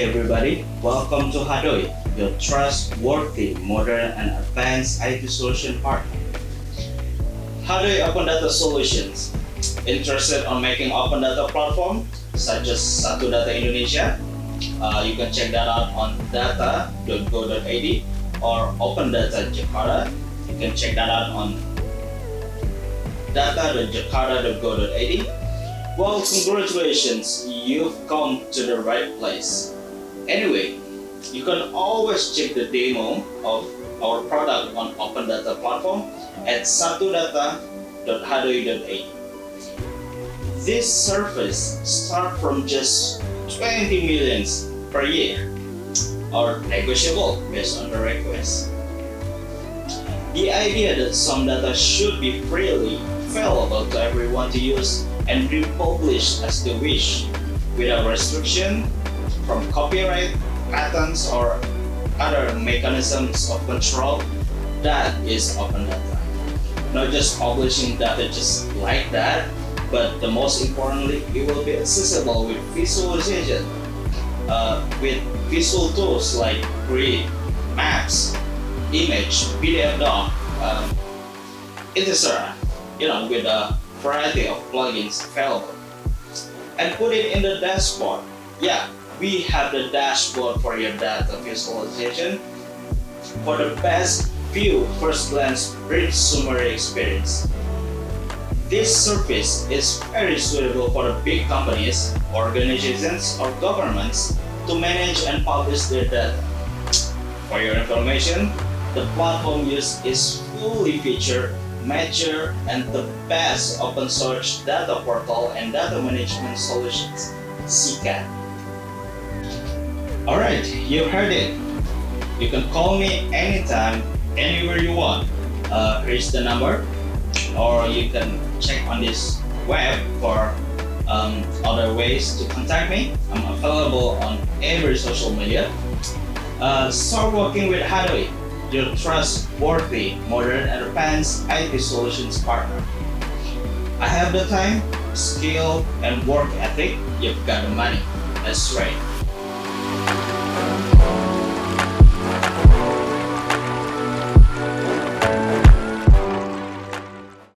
everybody. Welcome to Hadoi, your trustworthy, modern, and advanced IT solution partner. Hadoi Open Data Solutions. Interested on making open data platform such as Satu Data Indonesia? Uh, you can check that out on data.go.id or Open Data Jakarta. You can check that out on data.jakarta.go.id. Well, congratulations, you've come to the right place. Anyway, you can always check the demo of our product on Open Data Platform at satudata.hadoi.id. This service start from just 20 millions per year or negotiable based on the request. The idea that some data should be freely available to everyone to use and republished as they wish without restriction from copyright, patents, or other mechanisms of control, that is open data. Not just publishing data just like that, but the most importantly, it will be accessible with visualization, uh, with visual tools like Grid, Maps, Image, PDF Doc, um, etc. You know, with a variety of plugins available. And put it in the dashboard. Yeah, we have the dashboard for your data visualization for the best view first glance rich summary experience. This service is very suitable for the big companies, organizations, or governments to manage and publish their data. For your information, the platform used is fully featured, mature, and the best open source data portal and data management solutions, CKAN. Alright, you heard it. You can call me anytime, anywhere you want. Uh, here's the number, or you can check on this web for um, other ways to contact me. I'm available on every social media. Uh, start working with Hadoi, your trustworthy, modern, and advanced IT solutions partner. I have the time, skill, and work ethic. You've got the money. That's right.